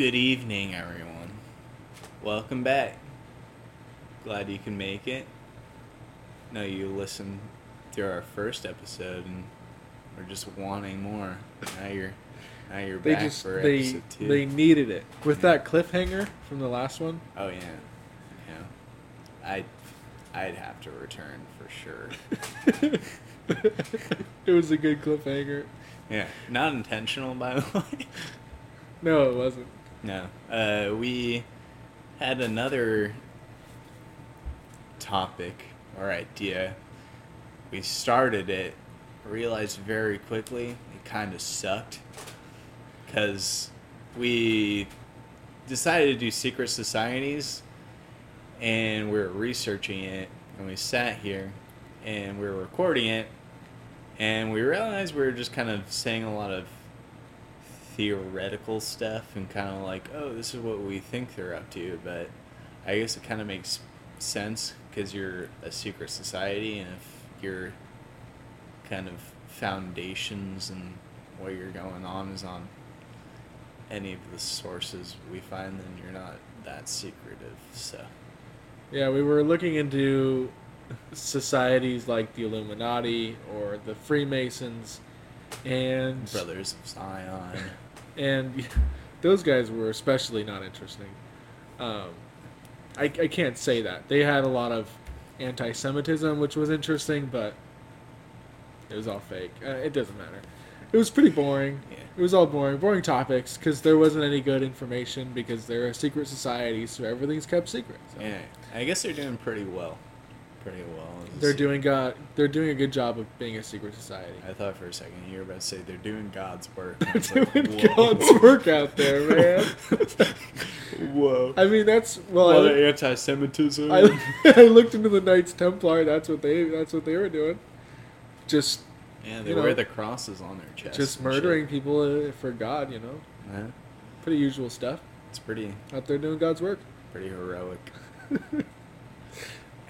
Good evening, everyone. Welcome back. Glad you can make it. Know you listened to our first episode and we're just wanting more. Now you're now you're They back just for they episode two. they needed it with Yeah. that cliffhanger from the last one. Oh yeah, yeah. I I'd have to return for sure. it was a good cliffhanger. Yeah, not intentional by the way. No, it wasn't. No. Uh, we had another topic or idea. We started it, realized very quickly it kind of sucked. Because we decided to do secret societies and we were researching it and we sat here and we were recording it and we realized we were just kind of saying a lot of theoretical stuff and kind of like, oh, this is what we think they're up to. But I guess it kind of makes sense because you're a secret society, and if your kind of foundations and what you're going on is on any of the sources we find, then you're not that secretive. So Yeah, we were looking into societies like the Illuminati or the Freemasons, and Brothers of Zion. and those guys were especially not interesting. Um, I, I can't say that they had a lot of anti-Semitism, which was interesting, but it was all fake. Uh, it doesn't matter. It was pretty boring. Yeah. It was all boring, boring topics because there wasn't any good information because they're a secret society, so everything's kept secret. So Yeah, I guess they're doing pretty well. Pretty well. They're doing God. They're doing a good job of being a secret society. I thought for a second you were about to say they're doing God's work. They're was like, doing. God's work out there, man. Whoa. I mean, that's well. A lot I, of anti-Semitism. I, I looked into the Knights Templar. That's what they. That's what they were doing. Just, yeah, they you know, wear the crosses on their chest. just murdering shit. people uh, for God. You know, Yeah, pretty usual stuff. it's pretty, Out there doing God's work. pretty heroic.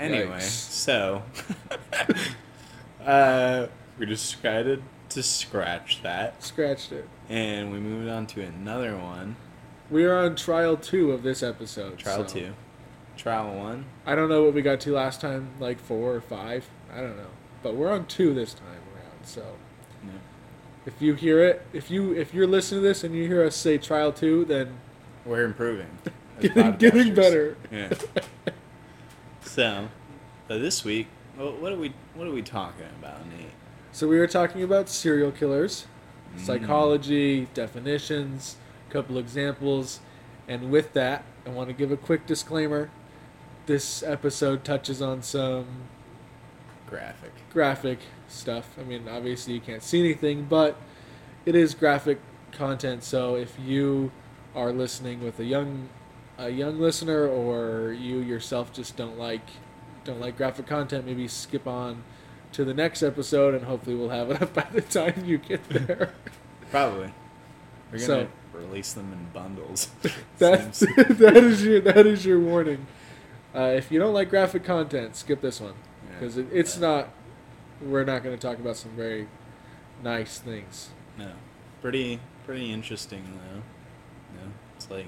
Anyway, Yikes. so uh, we decided to scratch that, Scratched it. and we moved on to another one. We are on trial two of this episode. Trial so two, trial one. I don't know what we got to last time, like four or five. I don't know, but we're on two this time around. So Yeah. if you hear it, if you if you're listening to this and you hear us say trial two, then We're improving. as getting, getting podcasters. better. Yeah. So, uh, this week, what, what are we what are we talking about, Nate? So we were talking about serial killers, Mm. psychology, definitions, a couple examples, and with that, I want to give a quick disclaimer. This episode touches on some Graphic. graphic stuff. I mean, obviously you can't see anything, but it is graphic content. So if you are listening with a young a young listener or you yourself just don't like don't like graphic content, maybe skip on to the next episode and hopefully we'll have it up by the time you get there. Probably. We're gonna So- release them in bundles. That's that is your that is your warning. Uh, if you don't like graphic content, skip this one Yeah. because it, it's Yeah. not. We're not going to talk about some very nice things. No. Pretty pretty interesting though. No. It's like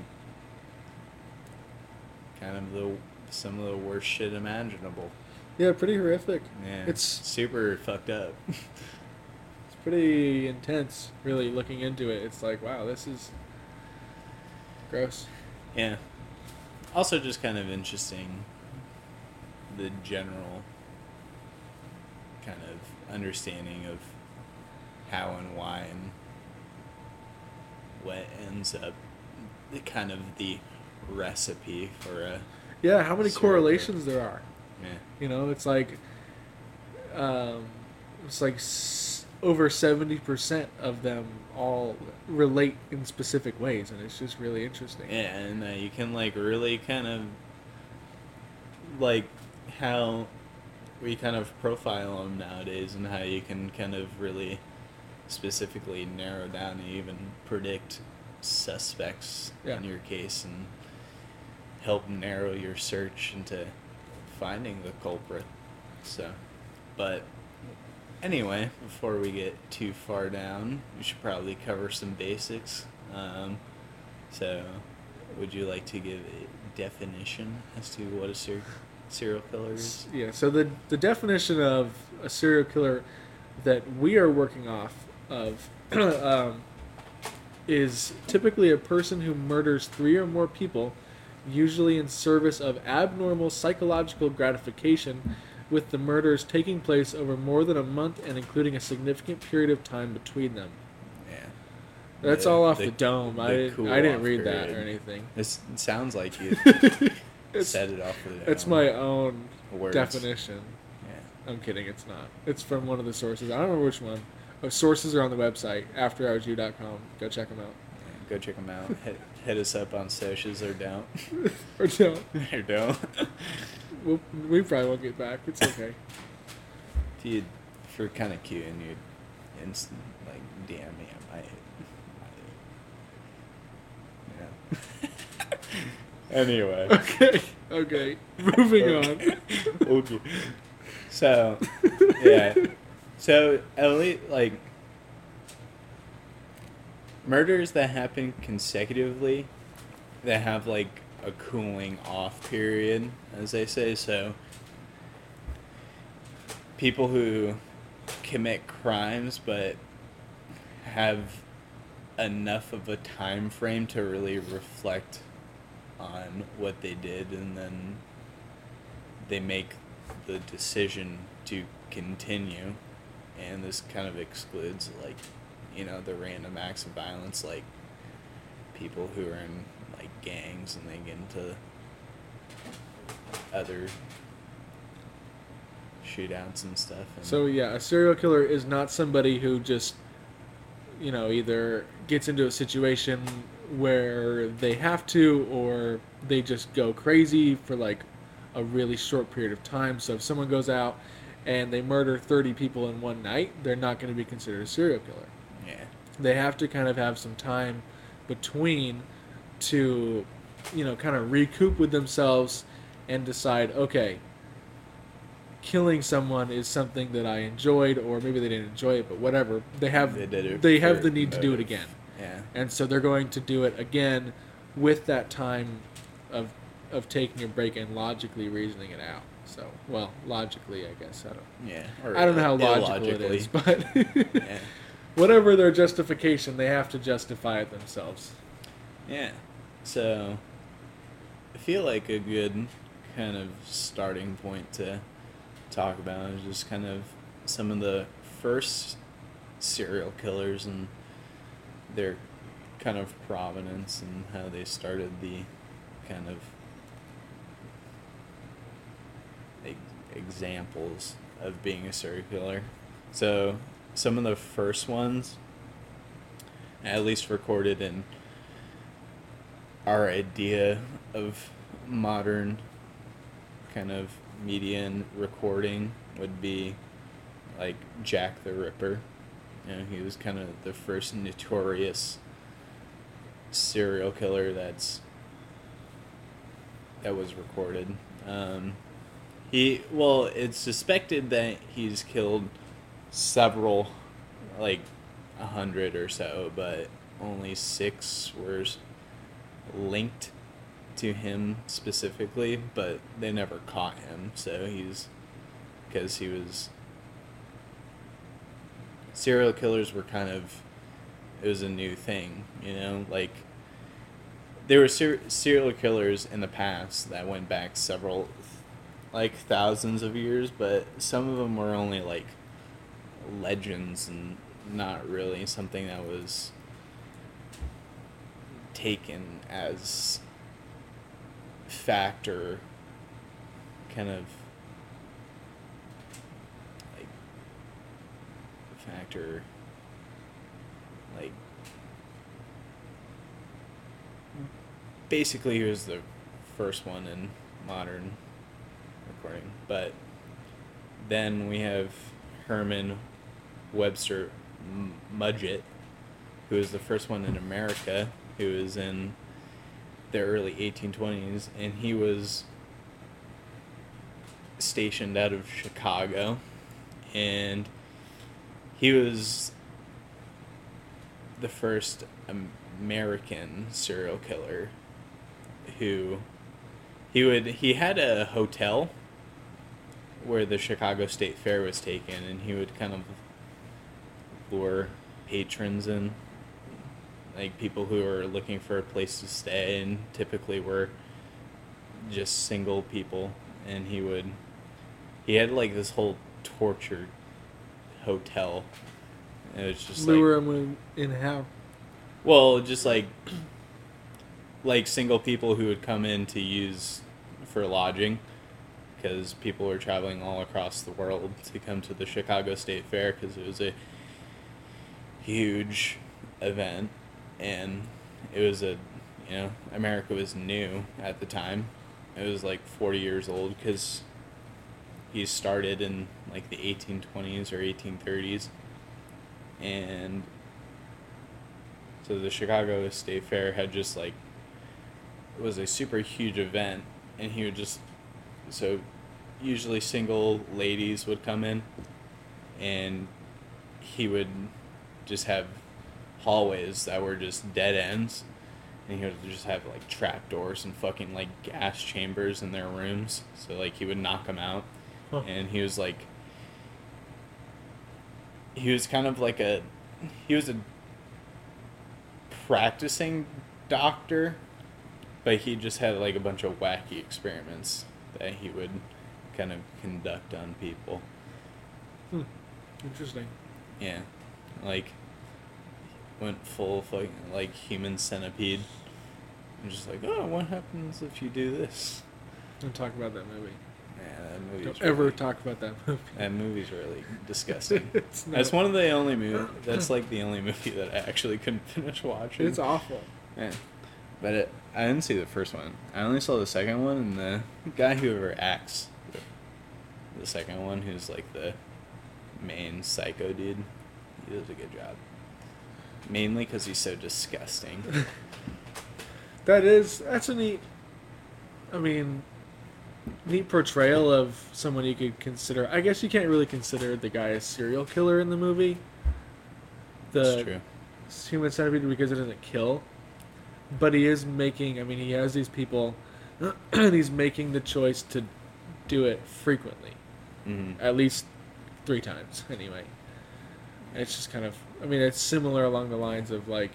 kind of the some of the worst shit imaginable. Yeah, pretty horrific. Yeah. It's- super fucked up. It's pretty intense, really, looking into it. It's like, wow, this is gross. yeah. Also just kind of interesting the general kind of understanding of how and why and what ends up the kind of the recipe for a Yeah, how many correlations there are. yeah. You know, it's like, um, it's like s- over seventy percent of them all relate in specific ways, and it's just really interesting. Yeah, and uh, you can like really kind of like how we kind of profile them nowadays, and how you can kind of really specifically narrow down and even predict suspects Yeah. in your case, and help narrow your search into finding the culprit. So, but anyway, before we get too far down, we should probably cover some basics. Um, So, would you like to give a definition as to what a ser- serial killer is? Yeah, so the the definition of a serial killer that we are working off of um, is typically a person who murders three or more people, usually in service of abnormal psychological gratification, with the murders taking place over more than a month and including a significant period of time between them. Yeah. That's The- all off the- the, dome. I, the didn't- I didn't read that or anything. This sounds like you set it off with it's my own words. definition. Yeah. I'm kidding, it's not. It's from one of the sources. I don't remember which one. Oh, sources are on the website, afterhoursu.com. Go check them out. Yeah, Go check them out. Hit, us up on socials or don't. or don't. or don't. We'll, we probably won't get back. It's okay. if, you, if you're kind of cute and you instant like DM me, I might. might yeah. anyway. Okay. Okay. Moving on. okay. So, yeah. So, at least, like, murders that happen consecutively, that have, like, a cooling off period, as they say. So, people who commit crimes but have enough of a time frame to really reflect on what they did and then they make the decision to continue and this kind of excludes like you know the random acts of violence like people who are in like gangs and they get into other shootouts and stuff and So, yeah, a serial killer is not somebody who just, you know, either gets into a situation where they have to or they just go crazy for like a really short period of time. So, if someone goes out and they murder 30 people in one night, they're not going to be considered a serial killer. They have to kind of have some time between to you know kind of recoup with themselves and decide okay killing someone is something that i enjoyed or maybe they didn't enjoy it but whatever. They have They they have the need to do it again. Yeah. And so they're going to do it again with that time of of taking a break and logically reasoning it out. So well logically i guess. I don't yeah i don't know how logical it is but yeah whatever their justification, they have to justify it themselves. Yeah. So I feel like a good kind of starting point to talk about is just kind of some of the first serial killers and their kind of provenance and how they started the kind of examples of being a serial killer. So some of the first ones at least recorded in our idea of modern kind of media and recording would be like Jack the Ripper. You know, he was kind of the first notorious serial killer that's that was recorded. Um, he well, it's suspected that he's killed several, like a hundred or so, but only six were linked to him specifically, but they never caught him. So he's because he was serial killers were kind of it was a new thing, you know, like there were ser- serial killers in the past that went back several like thousands of years, but some of them were only like legends and not really something that was taken as fact or kind of like factor like basically he was the first one in modern recording. But then we have herman webster mudgett who was the first one in america who was in the early 1820s and he was stationed out of chicago and he was the first American serial killer who he would he had a hotel where the Chicago State Fair was taken and he would kind of lure patrons in like people who are looking for a place to stay and typically were just single people and he would he had like this whole torture hotel it was just like Lure him in, in how? well, just like like single people who would come in to use for lodging because people were traveling all across the world to come to the Chicago State Fair because it was a huge event and it was a you know America was new at the time. It was like 40 years old because he started in like the 1820s or 1830s and so the Chicago State Fair had just like it was a super huge event and he would just so usually single ladies would come in and he would just have hallways that were just dead ends and he would just have like trap doors and fucking like gas chambers in their rooms so like he would knock them out Huh. and he was like he was kind of like a he was a practicing doctor but he just had like a bunch of wacky experiments that he would kind of conduct on people Hmm. Interesting. yeah like went full fucking like human centipede I'm just like oh what happens if you do this Don't talk about that movie. yeah that movie's Don't really, ever talk about that movie. that movie's really disgusting it's not, That's one of the only movie. That's like the only movie that I actually couldn't finish watching. It's awful. Yeah. But it, I didn't see the first one. I only saw the second one, and the guy who ever acts the second one, who's like the main psycho dude, he does a good job. Mainly because he's so disgusting. That is that's a neat. I mean, neat portrayal of someone you could consider. I guess you can't really consider the guy a serial killer in the movie. That's The true. human centipede because it doesn't kill, but he is making. I mean, he has these people, and he's making the choice to do it frequently, hmm at least three times anyway. It's just kind of. I mean, it's similar along the lines of like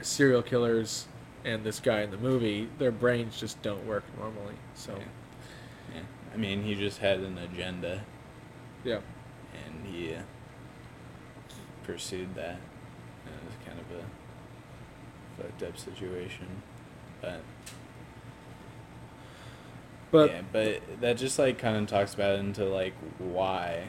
serial killers and this guy in the movie. Their brains just don't work normally. So Yeah. Yeah. I mean, he just had an agenda, yeah, and he uh, pursued that. And it was kind of a fucked up situation, but but yeah, but that just like kind of talks about into like why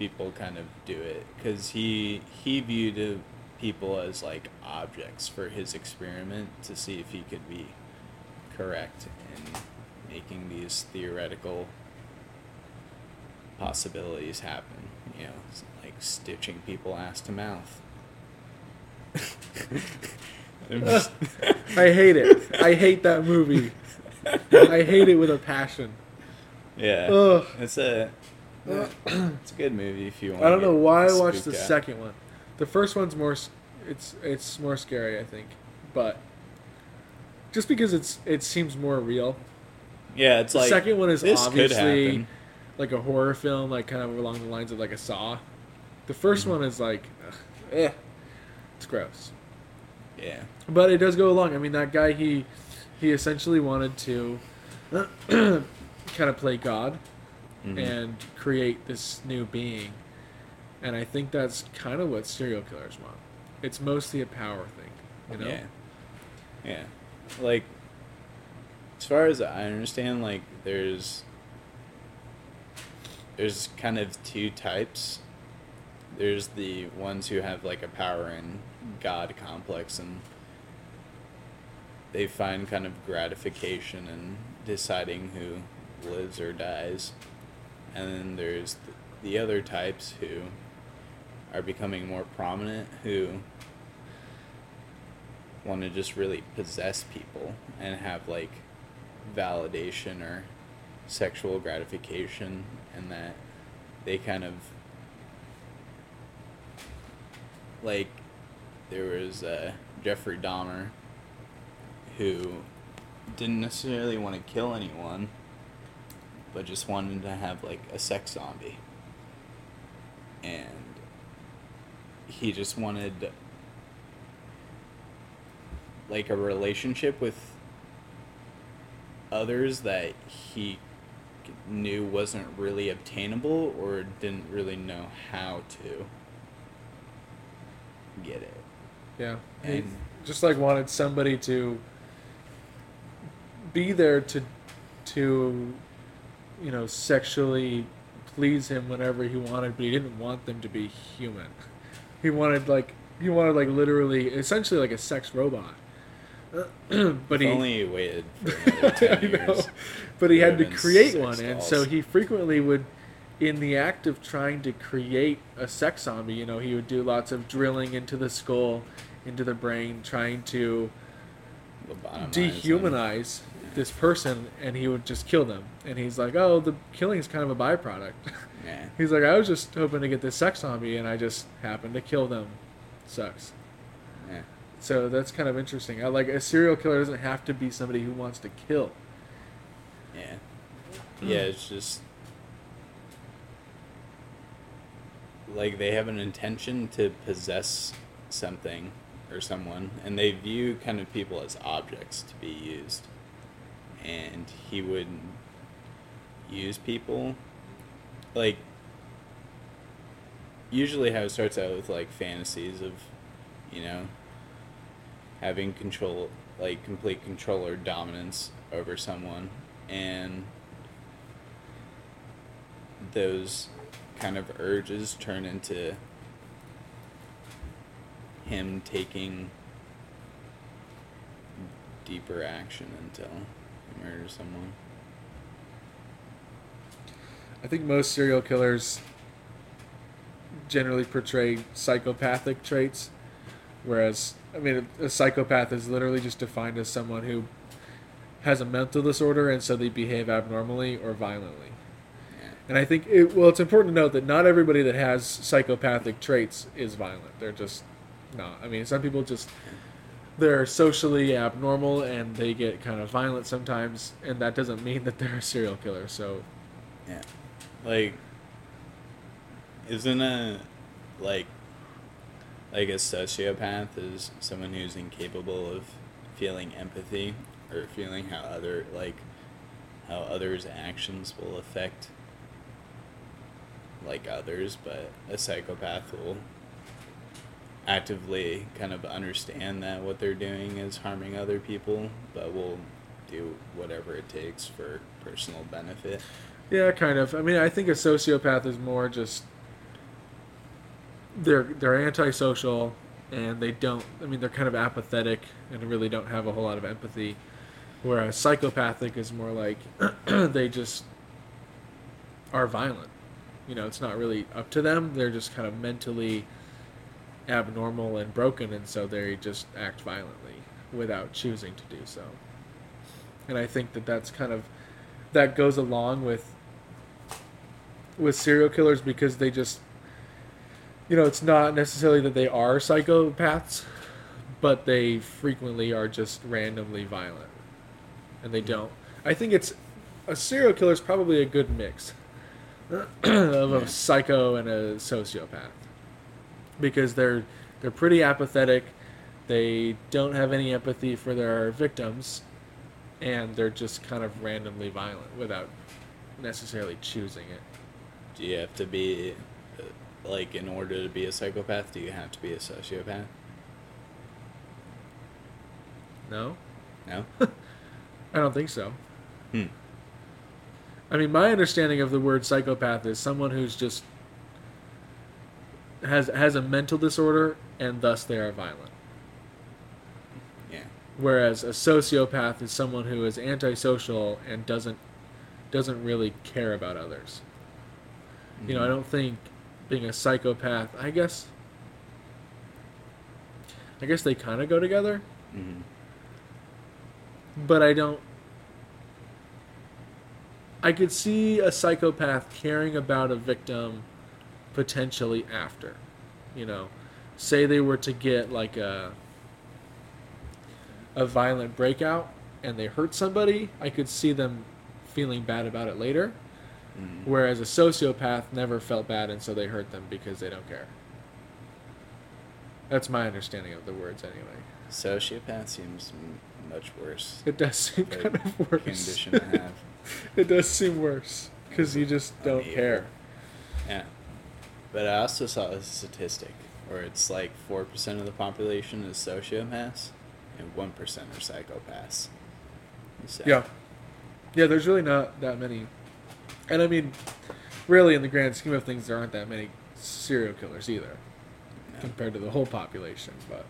people kind of do it because he he viewed people as like objects for his experiment to see if he could be correct in making these theoretical possibilities happen you know like stitching people ass to mouth just- I hate it. I hate that movie. I hate it with a passion. yeah Ugh. it's a it's a good movie if you want. I don't know why I watched the out. second one. The first one's more. It's it's more scary, I think, but just because it's it seems more real. Yeah, it's like The like second one is obviously like a horror film, like kind of along the lines of like a Saw. The 1st Mm-hmm. one is like, eh, it's gross. Yeah, But it does go along. I mean, that guy he he essentially wanted to kind of play God Mhm. and create this new being, and I think that's kind of what serial killers want. It's mostly a power thing, you know. yeah, yeah. Like as far as I understand, like there's there's kind of two types. There's the ones who have like a power and god complex and they find kind of gratification in deciding who lives or dies. And then there's the other types who are becoming more prominent who want to just really possess people and have like validation or sexual gratification and that they kind of like there was uh, Jeffrey Dahmer, who didn't necessarily want to kill anyone, but just wanted to have like a sex zombie. And he just wanted like a relationship with others that he knew wasn't really obtainable or didn't really know how to get it. Yeah. He And just like wanted somebody to be there to to you know sexually please him whenever he wanted, but he didn't want them to be human. He wanted like he wanted like literally essentially like a sex robot. but he only he waited for another 10 years. But he had to create one, and so he frequently would, in the act of trying to create a sex zombie, you know, he would do lots of drilling into the skull, into the brain, trying to dehumanize them. This person, and he would just kill them. And he's like, "Oh, the killing is kind of a byproduct." Yeah. he's like, "I was just hoping to get this sex zombie, and I just happened to kill them." Sucks. Yeah. So that's kind of interesting. I like a serial killer doesn't have to be somebody who wants to kill. Yeah. Yeah, it's just like they have an intention to possess something or someone and they view kind of people as objects to be used. And he would use people. Like usually how it starts out with like fantasies of you know having control like complete control or dominance over someone. And those kind of urges turn into him taking deeper action until he murders someone. I think most serial killers generally portray psychopathic traits, whereas I mean a, a psychopath is literally just defined as someone who has a mental disorder and so they behave abnormally or violently. Yeah. And I think it, well, it's important to note that not everybody that has psychopathic traits is violent. They're just not. I mean, some people just they're socially abnormal and they get kind of violent sometimes, and that doesn't mean that they're a serial killer. So Yeah. Like isn't a like like a sociopath is someone who's incapable of feeling empathy or feeling how other like how others' actions will affect like others, but a psychopath will actively kind of understand that what they're doing is harming other people, but will do whatever it takes for personal benefit. Yeah, kind of. I mean, I think a sociopath is more just they're they're antisocial and they don't. I mean, they're kind of apathetic and really don't have a whole lot of empathy. Whereas psychopathic is more like they just are violent. You know, it's not really up to them. They're just kind of mentally abnormal and broken, and so they just act violently without choosing to do so. And I think that that's kind of that goes along with with serial killers because they just you know it's not necessarily that they are psychopaths but they frequently are just randomly violent. And they hmm. don't. I think it's a serial killer is probably a good mix of a psycho and a sociopath because they're they're pretty apathetic they don't have any empathy for their victims and they're just kind of randomly violent without necessarily choosing it Do you have to be, uh, like, in order to be a psychopath, do you have to be a sociopath? no No? I don't think so. Hmm. I mean, my understanding of the word psychopath is someone who's just has has a mental disorder and thus they are violent. Yeah. Whereas a sociopath is someone who is antisocial and doesn't doesn't really care about others. You know, I don't think being a psychopath, I guess I guess they kind of go together, hmm but I don't I could see a psychopath caring about a victim potentially after, you know. say they were to get like a a violent breakout and they hurt somebody, I could see them feeling bad about it later. Mm. Whereas a sociopath never felt bad and so they hurt them because they don't care. That's my understanding of the words anyway. Sociopath seems m- much worse. It does seem kind of worse. Condition to have. It does seem worse because you just don't care. Yeah. But I also saw a statistic where it's like 4% of the population is sociopaths and 1% are psychopaths. So, Yeah. Yeah, there's really not that many. And I mean, really, in the grand scheme of things, there aren't that many serial killers either no. compared to the whole population. But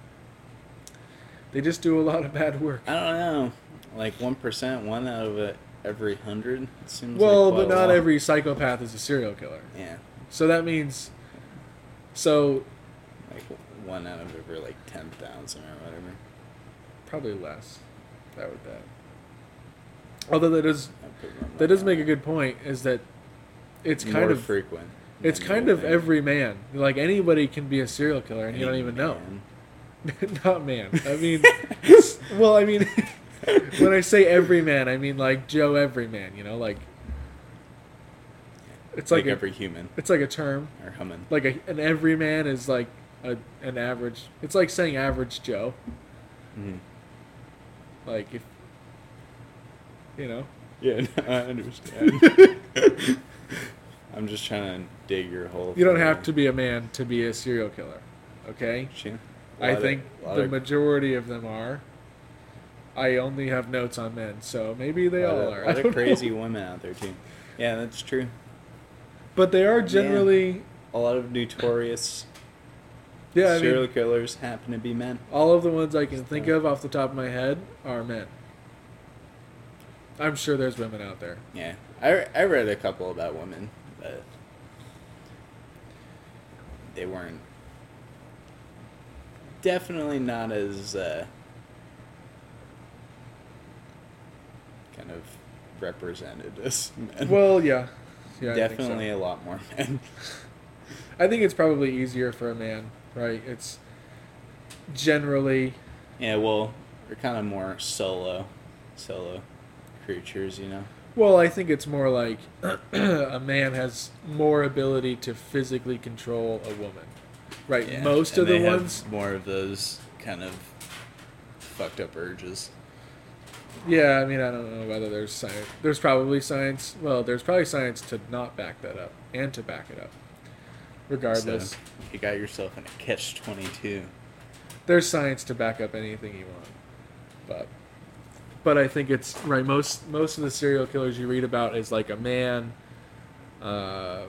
they just do a lot of bad work. I don't know. Like 1%, one out of every 100 seems Well, like but not every psychopath is a serial killer. Yeah. So that means. So, Like one out of every like 10,000 or whatever. probably less. That would bet. Although that does I put them that does make a good point. Is that it's More kind of frequent. it's kind of every man. Like anybody can be a serial killer, and you don't Any even know. Not man. I mean, well, I mean, when I say every man, I mean like Joe Everyman. You know, like it's like, like a, every human it's like a term. or human. Like a, an everyman is like a, an average. It's like saying average Joe. hmm Like if you know. Yeah, no, I understand. I'm just trying to dig your hole. You don't have to be a man to be a serial killer. Okay? A I lot of- think the of- majority of them are. I only have notes on men, so maybe they all of- are. A lot of crazy know. women out there too. Yeah, that's true. But they are generally A lot of notorious yeah, I serial mean killers happen to be men. all of the ones I can think of off the top of my head are men. I'm sure there's women out there. Yeah, I, I read a couple about women, but they weren't definitely not as uh, kind of represented as men. Well, yeah. Yeah, think so. definitely a lot more men. I think it's probably easier for a man, right? It's generally yeah, well, they're kind of more solo, solo creatures, you know. well, I think it's more like a man has more ability to physically control a woman. Right? Yeah, Most of the ones more of those kind of fucked up urges. Yeah, I mean, I don't know whether there's science. There's probably science. Well, there's probably science to not back that up and to back it up. Regardless, So you got yourself in a catch twenty two. there's science to back up anything you want. But, but I think it's right. Most most of the serial killers you read about is like a man, uh,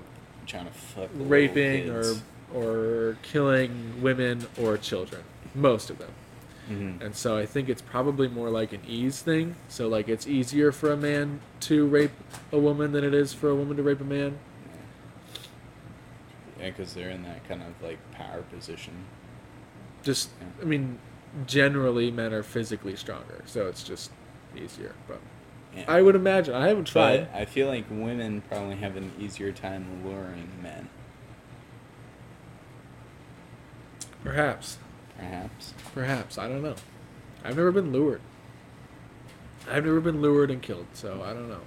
Trying to fuck raping or or killing women or children. Most of them. Mhm. And so I think it's probably more like an ease thing. So like it's easier for a man to rape a woman than it is for a woman to rape a man. Yeah, because they're in that kind of like power position. Just Yeah. I mean, generally men are physically stronger, so it's just easier. But Yeah. I would imagine I haven't But. I feel like women probably have an easier time luring men, Perhaps, perhaps. perhaps I don't know. I've never been lured. I've never been lured and killed, so I don't know.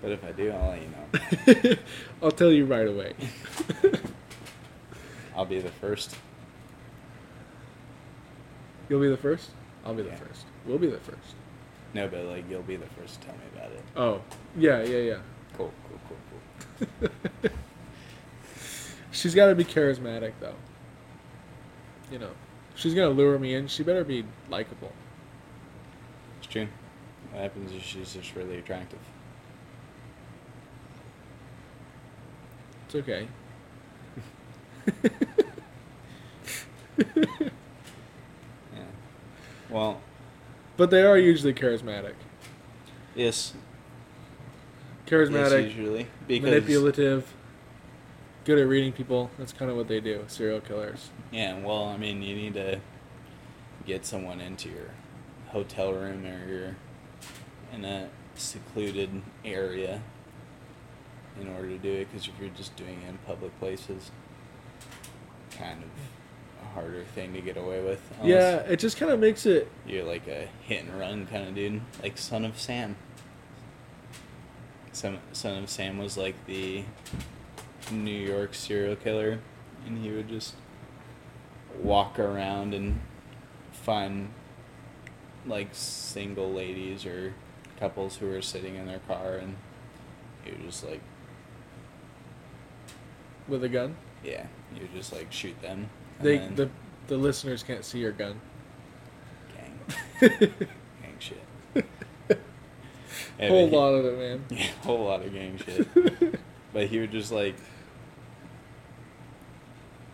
But if I do, I'll let you know. I'll tell you right away. I'll be the first. You'll be the first. I'll be the first. We'll be the first. No, but like you'll be the first to tell me about it. Oh, yeah, yeah, yeah. Cool, cool, cool, cool. She's got to be charismatic, though. You know, she's gonna lure me in. She better be likable. It's true. What happens is she's just really attractive. It's okay. Yeah. Well, But they are usually charismatic. yes. Charismatic, Yes, usually because manipulative, good at reading people. That's kind of what they do. Serial killers. Yeah, well, I mean, you need to get someone into your hotel room or you're in a secluded area in order to do it. Because if you're just doing it in public places, kind of a harder thing to get away with. Yeah, it just kind of makes it. You're like a hit and run kind of dude, like Son of Sam. Son, Son of Sam was like the New York serial killer, and he would just walk around and find like single ladies or couples who were sitting in their car, and he would just like, with a gun. yeah, you would just like shoot them. They then the the listeners can't see your gun. gang, gang shit. Whole he- lot of it, man. Yeah, a whole lot of gang shit. but he would just like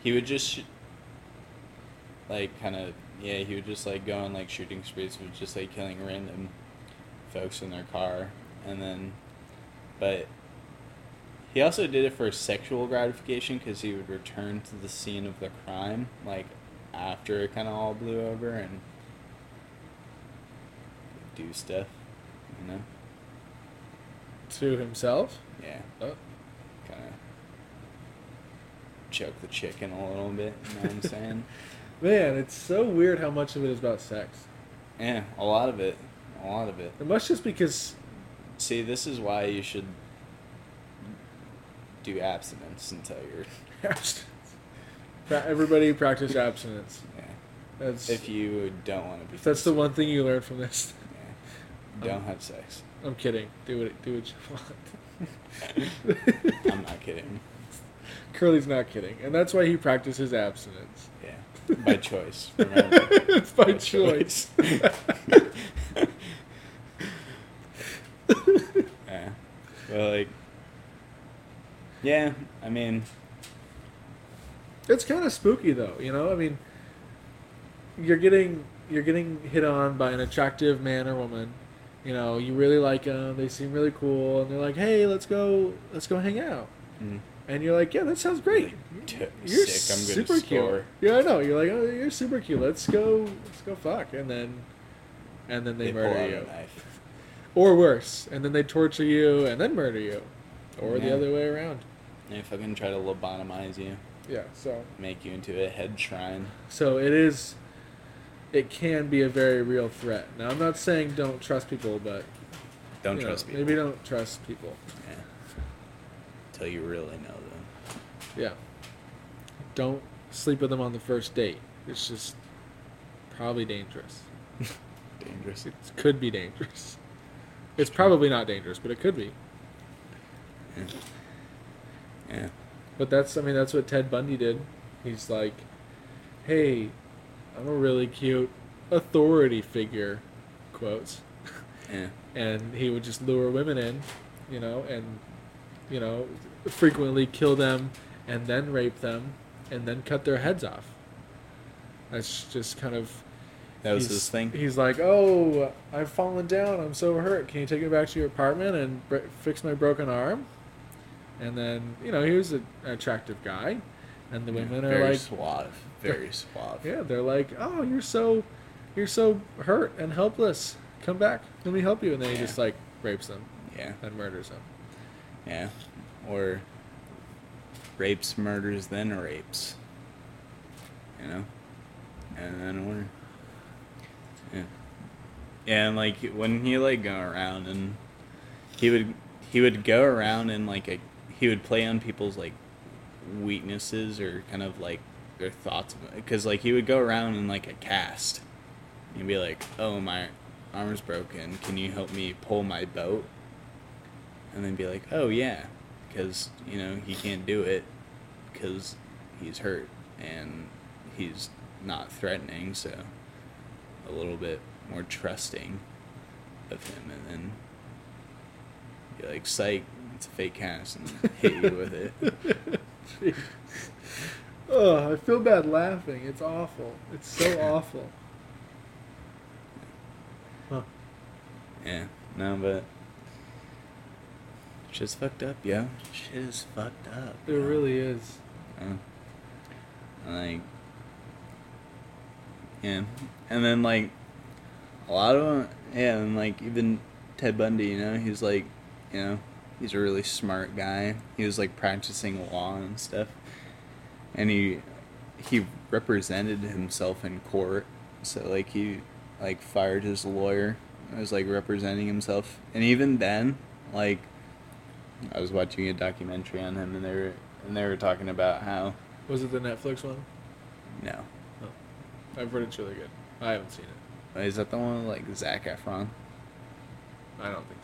he would just sh- like kind of yeah he would just like go on like shooting sprees with just like killing random folks in their car and then but he also did it for sexual gratification because he would return to the scene of the crime like after it kind of all blew over and do stuff you know to himself. yeah Oh. Choke the chicken a little bit. You know what I'm saying? Man, it's so weird how much of it is about sex. yeah, a lot of it. A lot of it. It must just because See, this is why you should do abstinence until you're. abstinence. Everybody practice abstinence. Yeah. That's If you don't want to be. that's the one thing you learn from this. Yeah. Don't have sex. I'm kidding. Do what do what you want. I'm not kidding. Curly's not kidding, and that's why he practices abstinence. Yeah. By choice. It's by choice. yeah. Well, like. Yeah, I mean, It's kind of spooky though, you know. I mean, you're getting you're getting hit on by an attractive man or woman. You know, you really like them. They seem really cool, and they're like, "Hey, let's go, let's go hang out." mm, And you're like, "Yeah, that sounds great. You're sick. I'm super cute." Yeah, I know. You're like, "Oh, you're super cute. Let's go, let's go fuck." And then, and then they, They pull murder you, knife. or worse, and then they torture you and then murder you, or the Yeah. other way around. They fucking try to lobotomize you, Yeah. So. make you into a head shrine. So it is. It can be a very real threat. Now I'm not saying don't trust people, but Don't you know, trust people. Maybe don't trust people. Yeah. Until you really know. Yeah. Don't sleep with them on the first date. It's just probably dangerous. Dangerous. It could be dangerous. It's probably not dangerous, but it could be. Yeah. yeah. But that's I mean that's what Ted Bundy did. He's like, "Hey, I'm a really cute authority figure," quotes. Yeah. and he would just lure women in, you know, and you know, frequently kill them and then rape them and then cut their heads off. That's just kind of That was his thing. He's like, "Oh, I've fallen down. I'm so hurt. Can you take me back to your apartment and br- fix my broken arm?" And then, you know, he was a- an attractive guy, and the women are very like, suave. Very suave. yeah, they're like, "Oh, you're so, you're so hurt and helpless. Come back. Let me help you." And then he just like rapes them Yeah. and murders them. Yeah. Or rapes, murders, then rapes. You know? And then. Yeah. Yeah, and like when he like go around and he would he would go around and like a, he would play on people's like weaknesses or kind of like their thoughts because like he would go around in like a cast and be like oh my arm's broken can you help me pull my boat and then be like oh yeah because you know he can't do it because he's hurt and he's not threatening so a little bit more trusting of him and then be like psych it's a fake cast and hit you with it Oh, I feel bad laughing. It's awful. It's so awful. Huh. Yeah, no, but shit's fucked up, yeah. Shit is fucked up. It yo. really is. Yeah. Like, yeah, and then like a lot of them, yeah, and like even Ted Bundy, you know, he's like, you know, he's a really smart guy. He was like practicing law and stuff, and he he represented himself in court. So like he like fired his lawyer. I was like representing himself, and even then, like I was watching a documentary on him, and they were and they were talking about how Was it the Netflix one? no, I've heard it's really good. I haven't seen it. is that the one with, like Zac Efron? I don't think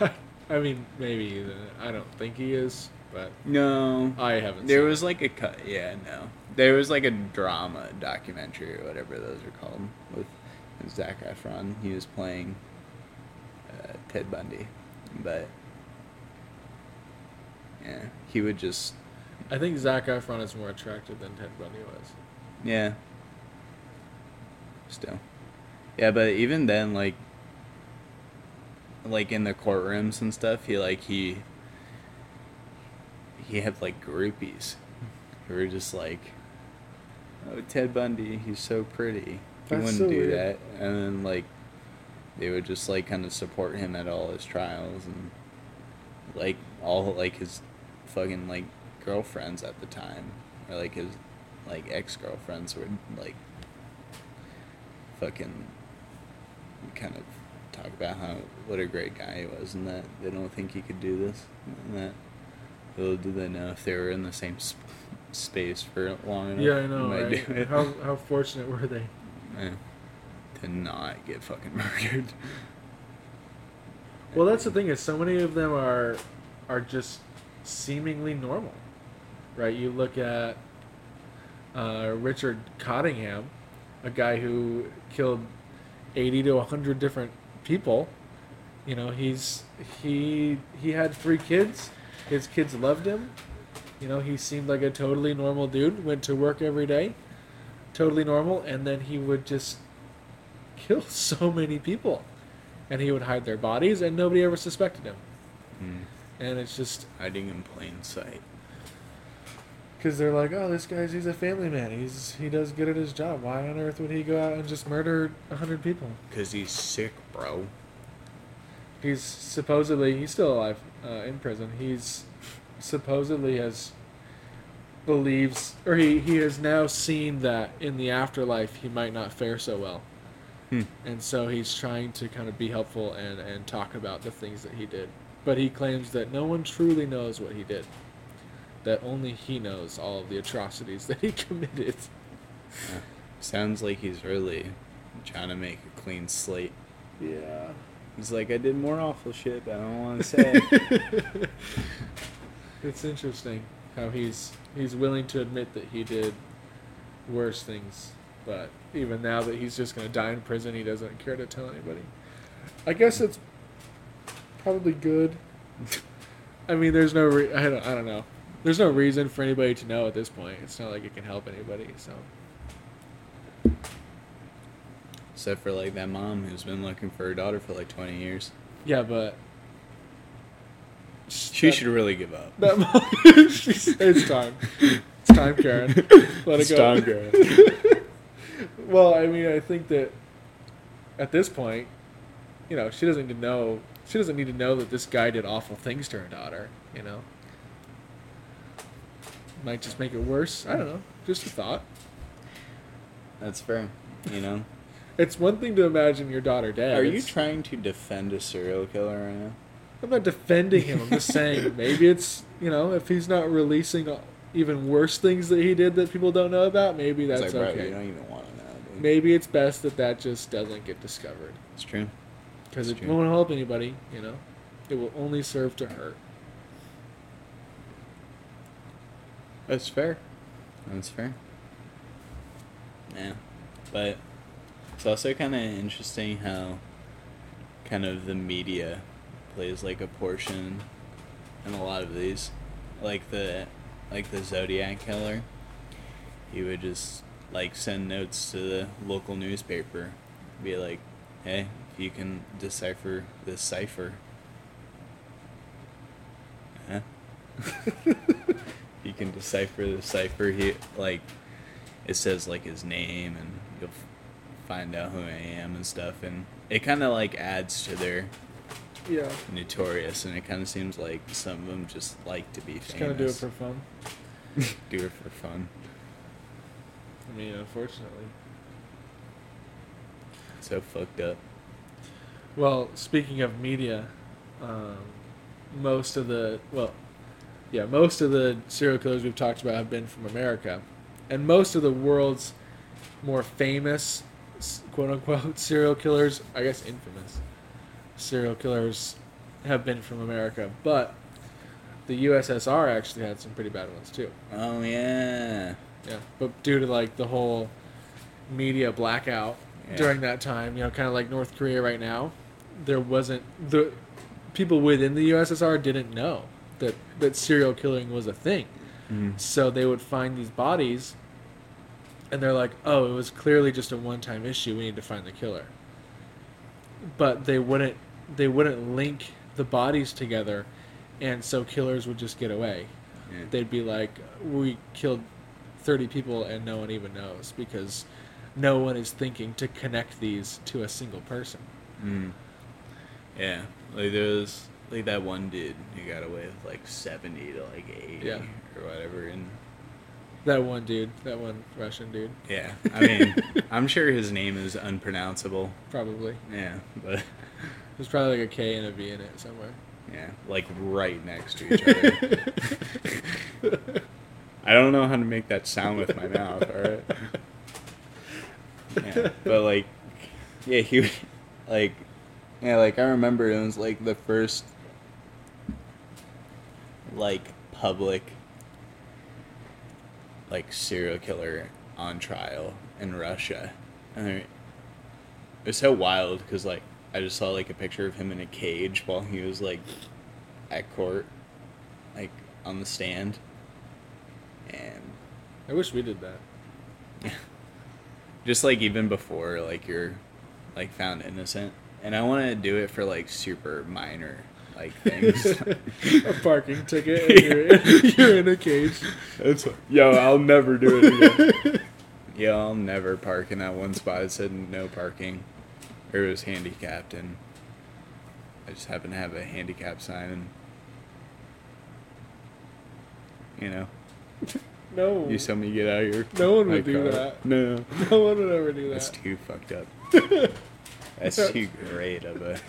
so. I mean, maybe. I don't think he is, but No, I haven't. there seen was like a cut. Yeah, no, there was like a drama documentary or whatever those are called with Zac Efron. He was playing uh, Ted Bundy, but yeah, he would just I think Zac Efron is more attractive than Ted Bundy was. Yeah. Still. Yeah, but even then, like, like in the courtrooms and stuff, he like he he had like groupies who were just like, "Oh, Ted Bundy, he's so pretty." He That's wouldn't so do weird. that, and then like they would just like kind of support him at all his trials and like all like his fucking like girlfriends at the time or like his like ex girlfriends would like fucking kind of talk about how what a great guy he was and that they don't think he could do this and that little do they know if they were in the same sp- space for long enough Yeah, I know. Right? How how fortunate were they? Yeah. To not get fucking murdered Well, that's the thing is so many of them are are just seemingly normal, right? You look at uh, Richard Cottingham, a guy who killed eighty to hundred different people. You know, he's he he had three kids. His kids loved him. You know, he seemed like a totally normal dude. Went to work every day, totally normal, and then he would just kill so many people and he would hide their bodies, and nobody ever suspected him. Hmm. And it's just hiding in plain sight because they're like, "Oh, this guy's he's a family man. He's he does good at his job. Why on earth would he go out and just murder a hundred people?" because he's sick bro He's supposedly he's still alive uh, in prison. He's supposedly has believes or he he has now seen that in the afterlife he might not fare so well. Hmm. And so he's trying to kind of be helpful and, and talk about the things that he did. But he claims that no one truly knows what he did. That only he knows all of the atrocities that he committed. Yeah. sounds like he's really trying to make a clean slate Yeah. he's like i did more awful shit but i don't want to say it." it's interesting how he's he's willing to admit that he did worse things, but even now that he's just going to die in prison, he doesn't care to tell anybody. I guess it's probably good. I mean, there's no re- I don't I don't know. There's no reason for anybody to know at this point. It's not like it can help anybody. So except for like that mom who's been looking for her daughter for like 20 years yeah, but she that- should really give up That mom, it's time. It's time, Karen. Let It's it go. time, Karen. Well, I mean, I think that at this point, you know, she doesn't need to know. She doesn't need to know that this guy did awful things to her daughter. You know, might just make it worse. I don't know. Just a thought. that's fair you know It's one thing to imagine your daughter dead. are you It's- trying to defend a serial killer right now I'm not defending him. I'm just saying maybe it's you know if he's not releasing even worse things that he did that people don't know about, maybe that's it's like bro okay. you don't even want to know dude. Maybe it's best that that just doesn't get discovered it's true because That's it true. won't help anybody. You know, it will only serve to hurt. That's fair. That's fair. Yeah. But it's also kind of interesting how kind of the media plays like a portion in a lot of these. Like the like the Zodiac killer. He would just like send notes to the local newspaper. Be like, "Hey, if you can decipher this cipher." Huh? you can decipher the cipher. He like it says like his name, and you'll f- find out who I am and stuff. And it kind of like adds to their Yeah, notorious, and it kind of seems like some of them just like to be famous. just kind of do it for fun. Do it for fun. I mean, unfortunately. So fucked up. Well, speaking of media, um, most of the well, yeah, most of the serial killers we've talked about have been from America, and most of the world's more famous, quote unquote, serial killers, I guess infamous serial killers, have been from America. But the USSR actually had some pretty bad ones too. Oh yeah. Yeah, but due to like the whole media blackout Yeah. during that time, you know, kind of like North Korea right now, there wasn't the people within the USSR didn't know that that serial killing was a thing. Mhm. So they would find these bodies and they're like, "Oh, it was clearly just a one-time issue. We need to find the killer." But they wouldn't they wouldn't link the bodies together and so killers would just get away Yeah. they'd be like, "We killed thirty people and no one even knows because no one is thinking to connect these to a single person." Mm. Yeah, like there was like that one dude who got away with like seventy to like eighty Yeah. or whatever, and That one dude, that one Russian dude, yeah, I mean, I'm sure his name is unpronounceable. probably. Yeah, but There's probably like a K and a V in it somewhere. yeah, like right next to each other. I don't know how to make that sound with my mouth. All right. Yeah, but like, yeah, he like, yeah, like I remember it was like the first like public like serial killer on trial in Russia, and it was so wild because like I just saw like a picture of him in a cage while he was like at court, like on the stand, and I wish we did that. just like even before like you're like found innocent. And i want to do it for like super minor like things. A parking ticket and you're, in, you're in a cage. It's yo i'll never do it again. Yo i'll never park in that one spot. It said no parking. Or it was handicapped and i just happen to have a handicap sign and you know No, you tell me get out of here No one would do that. no no one would ever do that. That's too fucked up. That's too great of a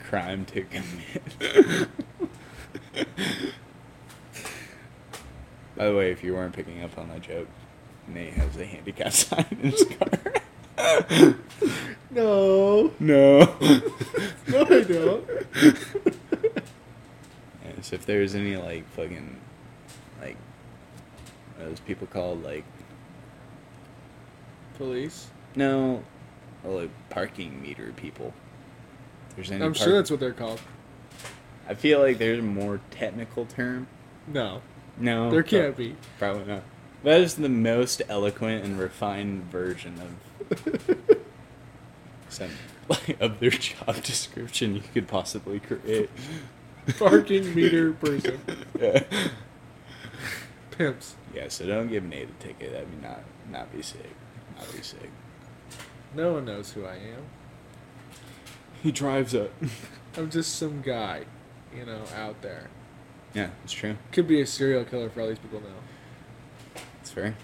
crime to commit. By the way, if you weren't picking up on that joke, Nate has a handicap sign in his car. No, no. no, I don't. Yes, if there's any like fucking like what are Uh, those people called like Police. no, well, like parking meter people. There's any I'm park- sure that's what they're called. I feel like there's a more technical term. No, No, there can't be. Probably not. That is the most eloquent and refined version of some like, of their job description you could possibly create. Parking meter person. Yeah. Pimps. yeah. So don't give Nate a ticket. That'd be not not be sick. Not be sick. No one knows who I am. He drives up. I'm just some guy, you know, out there. yeah, it's true. Could be a serial killer for all these people know. It's fair.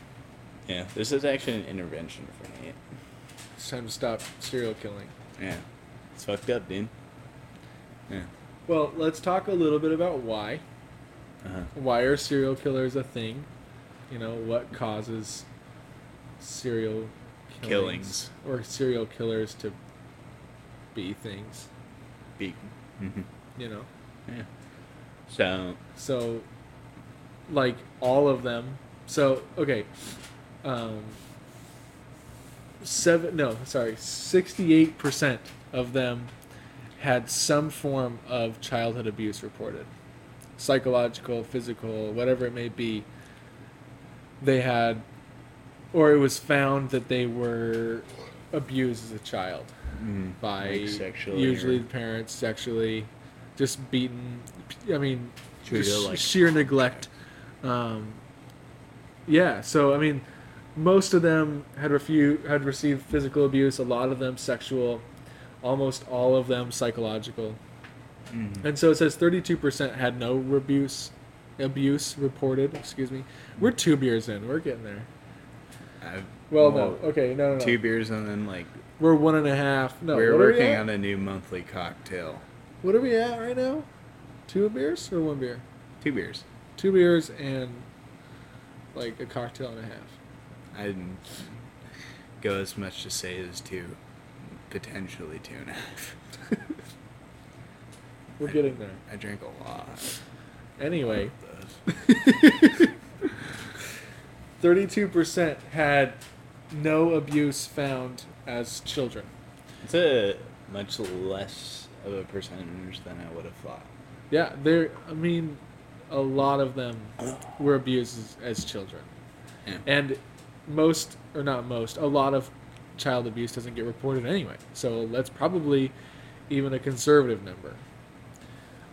Yeah, this is actually an intervention for Nate. It's time to stop serial killing. Yeah, it's fucked up, dude. Yeah. Well, let's talk a little bit about why. Uh-huh. Why are serial killers a thing? You know, what causes serial Killings. or serial killers to be things, Be. hmm you know? Yeah. So. So, like all of them. So okay, um, seven. No, sorry, sixty-eight percent of them had some form of childhood abuse reported, psychological, physical, whatever it may be. They had, or it was found that they were abused as a child mm, by like sexually usually or- the parents sexually just beaten i mean just like- sheer neglect um, yeah so i mean most of them had refu- had received physical abuse a lot of them sexual almost all of them psychological Mhm. and so it says 32% had no abuse abuse reported. Excuse me. We're two beers in. We're getting there. I've, Well, no. Okay, no, no, no. Two beers and then like We're one and a half. No, we're are we working on a new monthly cocktail. What are we at right now? Two beers or one beer? Two beers. Two beers and like a cocktail and a half. I didn't go as much to say as two, potentially two and a half. We're getting there. I drank a lot. Anyway, thirty-two percent had no abuse found as children. It's a much less of a percentage than I would have thought. Yeah, there. I mean, a lot of them were abused as, as children, Yeah. and most, or not most, a lot of child abuse doesn't get reported anyway. So that's probably even a conservative number.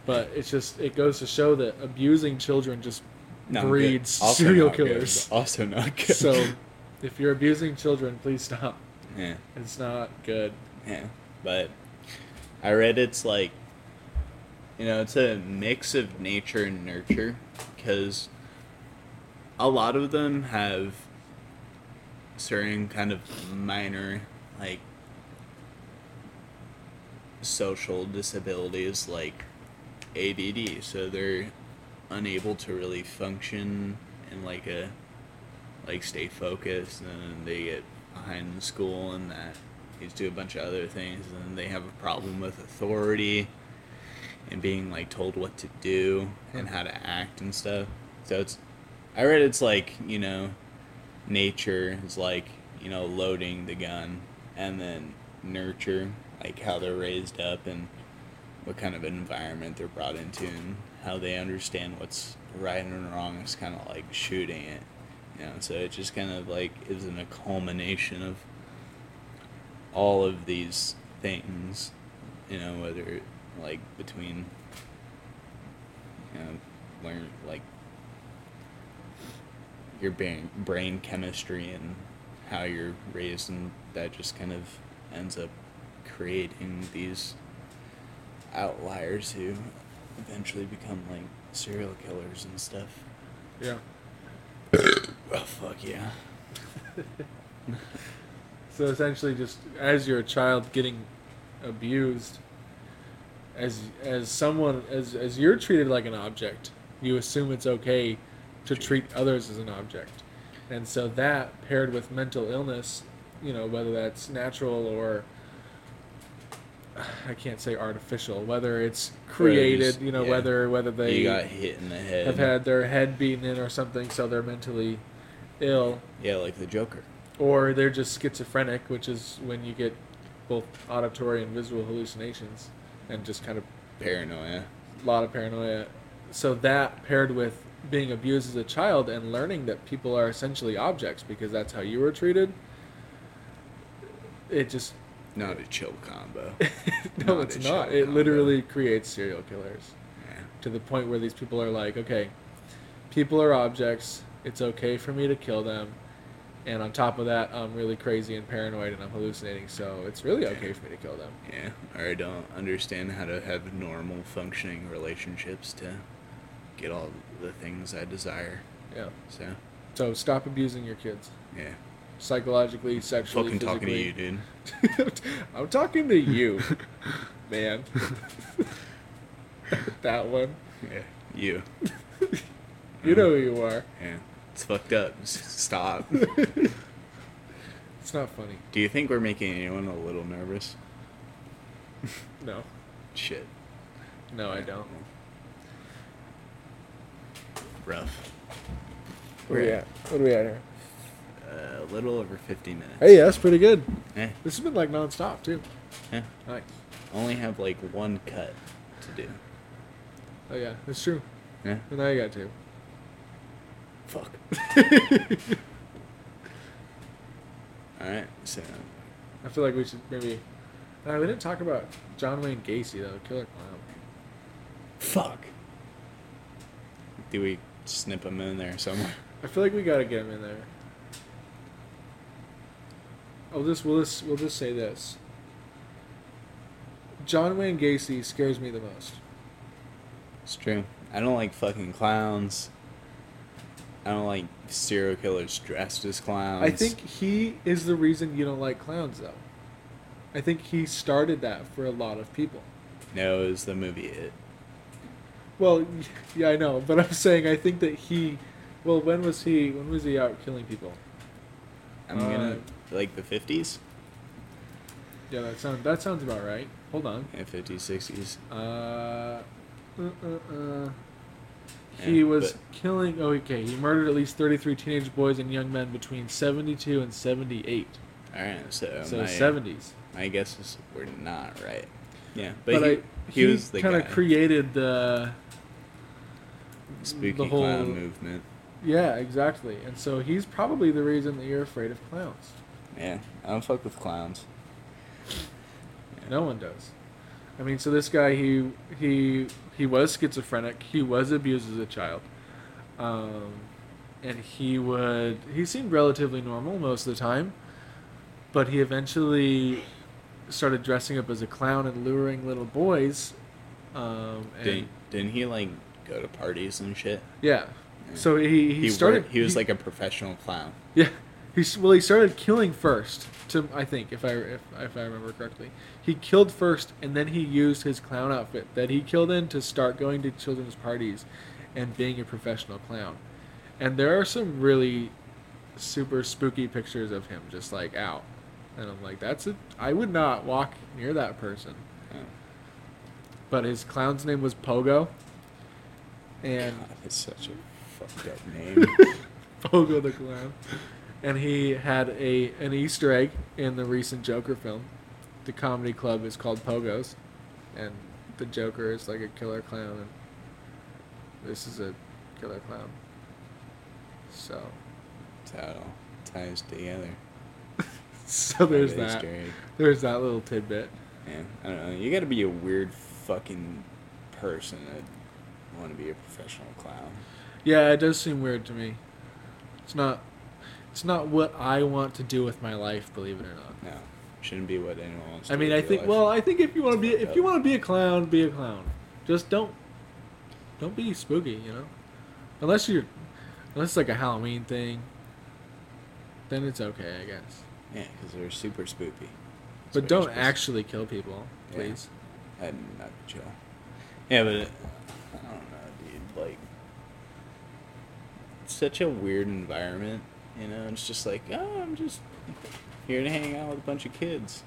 But it's just it goes to show that abusing children just Not breeds serial not good. killers. Also not good. So if you're abusing children, please stop. yeah, It's not good. yeah. But I read it's like, you know, it's a mix of nature and nurture because a lot of them have certain kind of minor like social disabilities like ADD so they're unable to really function in like a like stay focused and they get behind in school and that leads to a bunch of other things and they have a problem with authority and being like told what to do and how to act and stuff. So it's I read it's like you know nature is like you know loading the gun and then nurture like how they're raised up and what kind of environment they're brought into and how they understand what's right and wrong is kind of like shooting it you know so it just kind of like isn't a culmination of all of these things you know whether like between you know learn like your brain brain chemistry and how you're raised and that just kind of ends up creating these outliers who eventually become like serial killers and stuff. Yeah. Oh fuck yeah. So essentially, just as you're a child getting abused, as as someone as as you're treated like an object, you assume it's okay to treat others as an object, and so that paired with mental illness, you know, whether that's natural or I can't say artificial, whether it's created, you know, yeah. whether whether they you got hit in the head. have had their head beaten in or something, so they're mentally ill. yeah, like the Joker. or they're just schizophrenic, which is when you get both auditory and visual hallucinations and just kind of Paranoia. a lot of paranoia. So that paired with being abused as a child and learning that people are essentially objects because that's how you were treated, it just Not a chill combo. no, Not it's not. It combo. literally creates serial killers Yeah. to the point where these people are like, okay, people are objects. It's okay for me to kill them. And on top of that, I'm really crazy and paranoid and I'm hallucinating, so it's really okay for me to kill them. Yeah. Or I don't understand how to have normal functioning relationships to get all the things I desire. Yeah. So So stop abusing your kids. yeah. Psychologically, sexually, Fucking talking to you, dude. I'm talking to you, man. that one. Yeah. You. You know who um, you are. Yeah. It's fucked up. Stop. It's not funny. Do you think we're making anyone a little nervous? No. Shit. No, I don't. Rough. Where we at? What are we at here? A little over 50 minutes. Hey, yeah, that's pretty good. Eh, This has been like nonstop too. eh. Nice. Only have like one cut to do. Oh yeah, that's true. Yeah. And I got two. Fuck. Alright, so. I feel like we should maybe. Uh, we didn't talk about John Wayne Gacy though, Killer Clown. Fuck. Do we snip him in there somewhere? I feel like we gotta get him in there. I'll just we'll just we'll just say this. John Wayne Gacy scares me the most. It's true. I don't like fucking clowns. I don't like serial killers dressed as clowns. I think he is the reason you don't like clowns, though. I think he started that for a lot of people. no, it was the movie It. Well, yeah, I know, but I'm saying I think that he. Well, when was he? When was he out killing people? I'm Uh, gonna like the fifties, Yeah, that sounds that sounds about right. Hold on. yeah, fifties, sixties. Uh, uh, uh, uh. He Yeah, was but- killing. Oh, okay. He murdered at least 33 teenage boys and young men between 72 and 78. All right, so, so my, 70s. my guesses were not right. Yeah, but, But, he, I, he, he, was the kind of created the. spooky the whole- clown movement. Yeah, exactly. And so he's probably the reason that you're afraid of clowns. Yeah, I don't fuck with clowns. No one does. I mean, so this guy, he he he was schizophrenic. He was abused as a child, um, and he would he seemed relatively normal most of the time, but he eventually started dressing up as a clown and luring little boys. Um, and Didn't, didn't he like go to parties and shit? yeah, so he he, He started. worked- he was like a professional clown. Yeah, he's well. He started killing first. To I think, if I if, if I remember correctly, he killed first, and then he used his clown outfit that he killed in to start going to children's parties, and being a professional clown. And there are some really super spooky pictures of him just like out, and I'm like, that's a. I would not walk near that person. Oh, But his clown's name was Pogo. And God, that's such a fucked up name. Pogo the Clown. And he had a an Easter egg in the recent Joker film. The comedy club is called Pogos, and the Joker is like a killer clown, and this is a killer clown. So, it all ties together. so there's that. Egg. There's that little tidbit. Yeah, I don't know. You got to be a weird fucking person to want to be a professional clown. Yeah, it does seem weird to me. It's not. It's not what I want to do with my life, believe it or not. No, shouldn't be what anyone wants. To I mean, I think. Well. I think if you want to be, if you want to be a clown, be a clown. Just don't, don't be spooky. You know, unless you're, unless it's like a Halloween thing. Then it's okay, I guess. yeah, because they're super spooky. That's But don't actually kill people, please. to- I'm not chill. Yeah, but it, I don't know, dude. Like, it's such a weird environment. You know, it's just like, oh, I'm just here to hang out with a bunch of kids.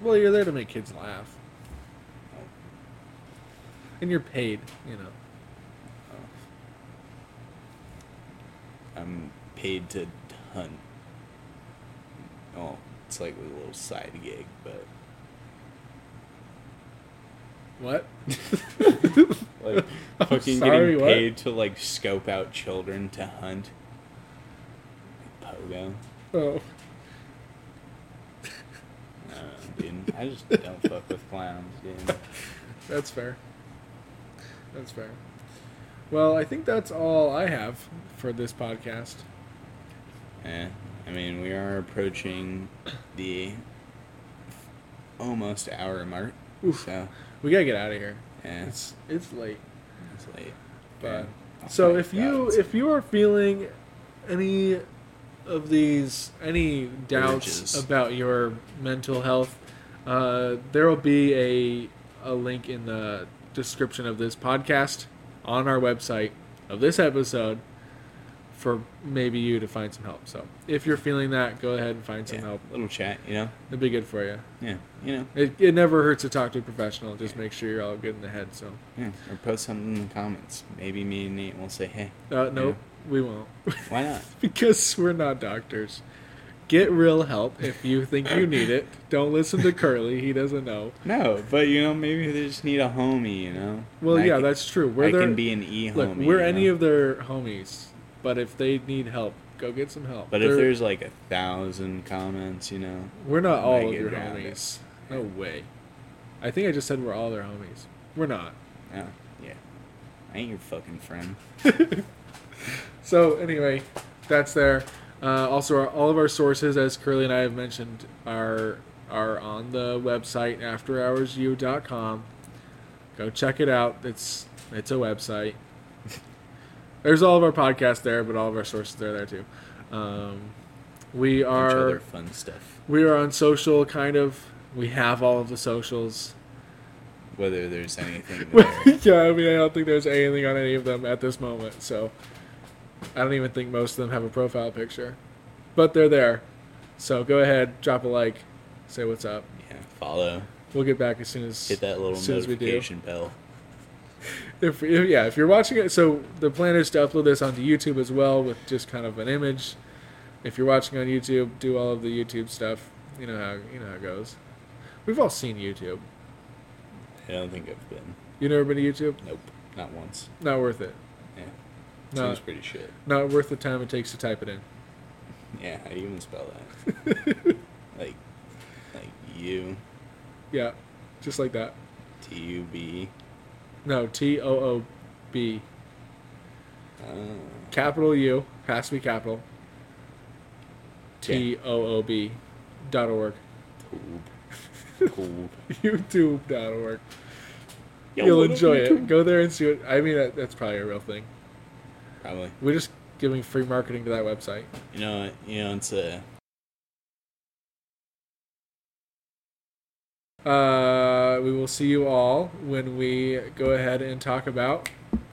Well, you're there to make kids laugh, and you're paid. You know. Oh. I'm paid to hunt. Oh, it's like a little side gig, but What? like fucking sorry, getting what? paid to like scope out children to hunt. Oh. I don't know. I just don't fuck with clowns, dude. That's fair. That's fair. Well, I think that's all I have for this podcast. Eh, I mean, we are approaching the almost hour mark. Oof. So, We gotta get out of here. yeah, it's, It's it's late. late. But Yeah. so if you if you are feeling any of these any doubts Urges. about your mental health, uh, there will be a a link in the description of this podcast on our website of this episode for maybe you to find some help. So if you're feeling that, go ahead and find some yeah, help. little chat, you know? It'd be good for you. Yeah, you know? It, it never hurts to talk to a professional. Just make sure you're all good in the head. So Yeah, or post something in the comments. Maybe me and Nate will say, hey, uh, nope, we won't. why not? because we're not doctors. Get real help if you think you need it. Don't listen to Curly; he doesn't know. No, but you know, maybe they just need a homie, you know? Well, And yeah, can- that's true. We're I their, can be an e homie. look. We're any know? of their homies, but if they need help, go get some help. But if They're- there's like a thousand comments, you know, we're not all of your around it. homies. No way. I think I just said we're all their homies. We're not. yeah, yeah. I ain't your fucking friend. So anyway, that's there. Uh, also, our, all of our sources, as Curly and I have mentioned, are are on the website afterhoursu.com. Go check it out. It's it's a website. There's all of our podcasts there, but all of our sources are there too. Um, we are other fun stuff. we are on social, kind of. We have all of the socials. Whether there's anything there. yeah, I mean, I don't think there's anything on any of them at this moment. So I don't even think most of them have a profile picture, but they're there. So go ahead, drop a like, say what's up. yeah, follow. We'll get back as soon as Hit that little as soon as we do. notification bell. If, if yeah, if you're watching it, so the plan is to upload this onto YouTube as well with just kind of an image. If you're watching on YouTube, do all of the YouTube stuff. You know how you know how it goes. We've all seen YouTube. I don't think I've been. You never been to YouTube? Nope, not once. Not worth it. Yeah, No. seems pretty shit. Not worth the time it takes to type it in. Yeah, how do you even spell that? like, like you, Yeah, just like that. T U B. No, T O O B. Uh, Capital U has to be capital. T O O B dot org. Tube. Cool. YouTube dot org. Yo, You'll enjoy it. Go there and see what. I mean, that, that's probably a real thing. Probably. We're just giving free marketing to that website. You know, you know, it's a Uh, we will see you all when we go ahead and talk about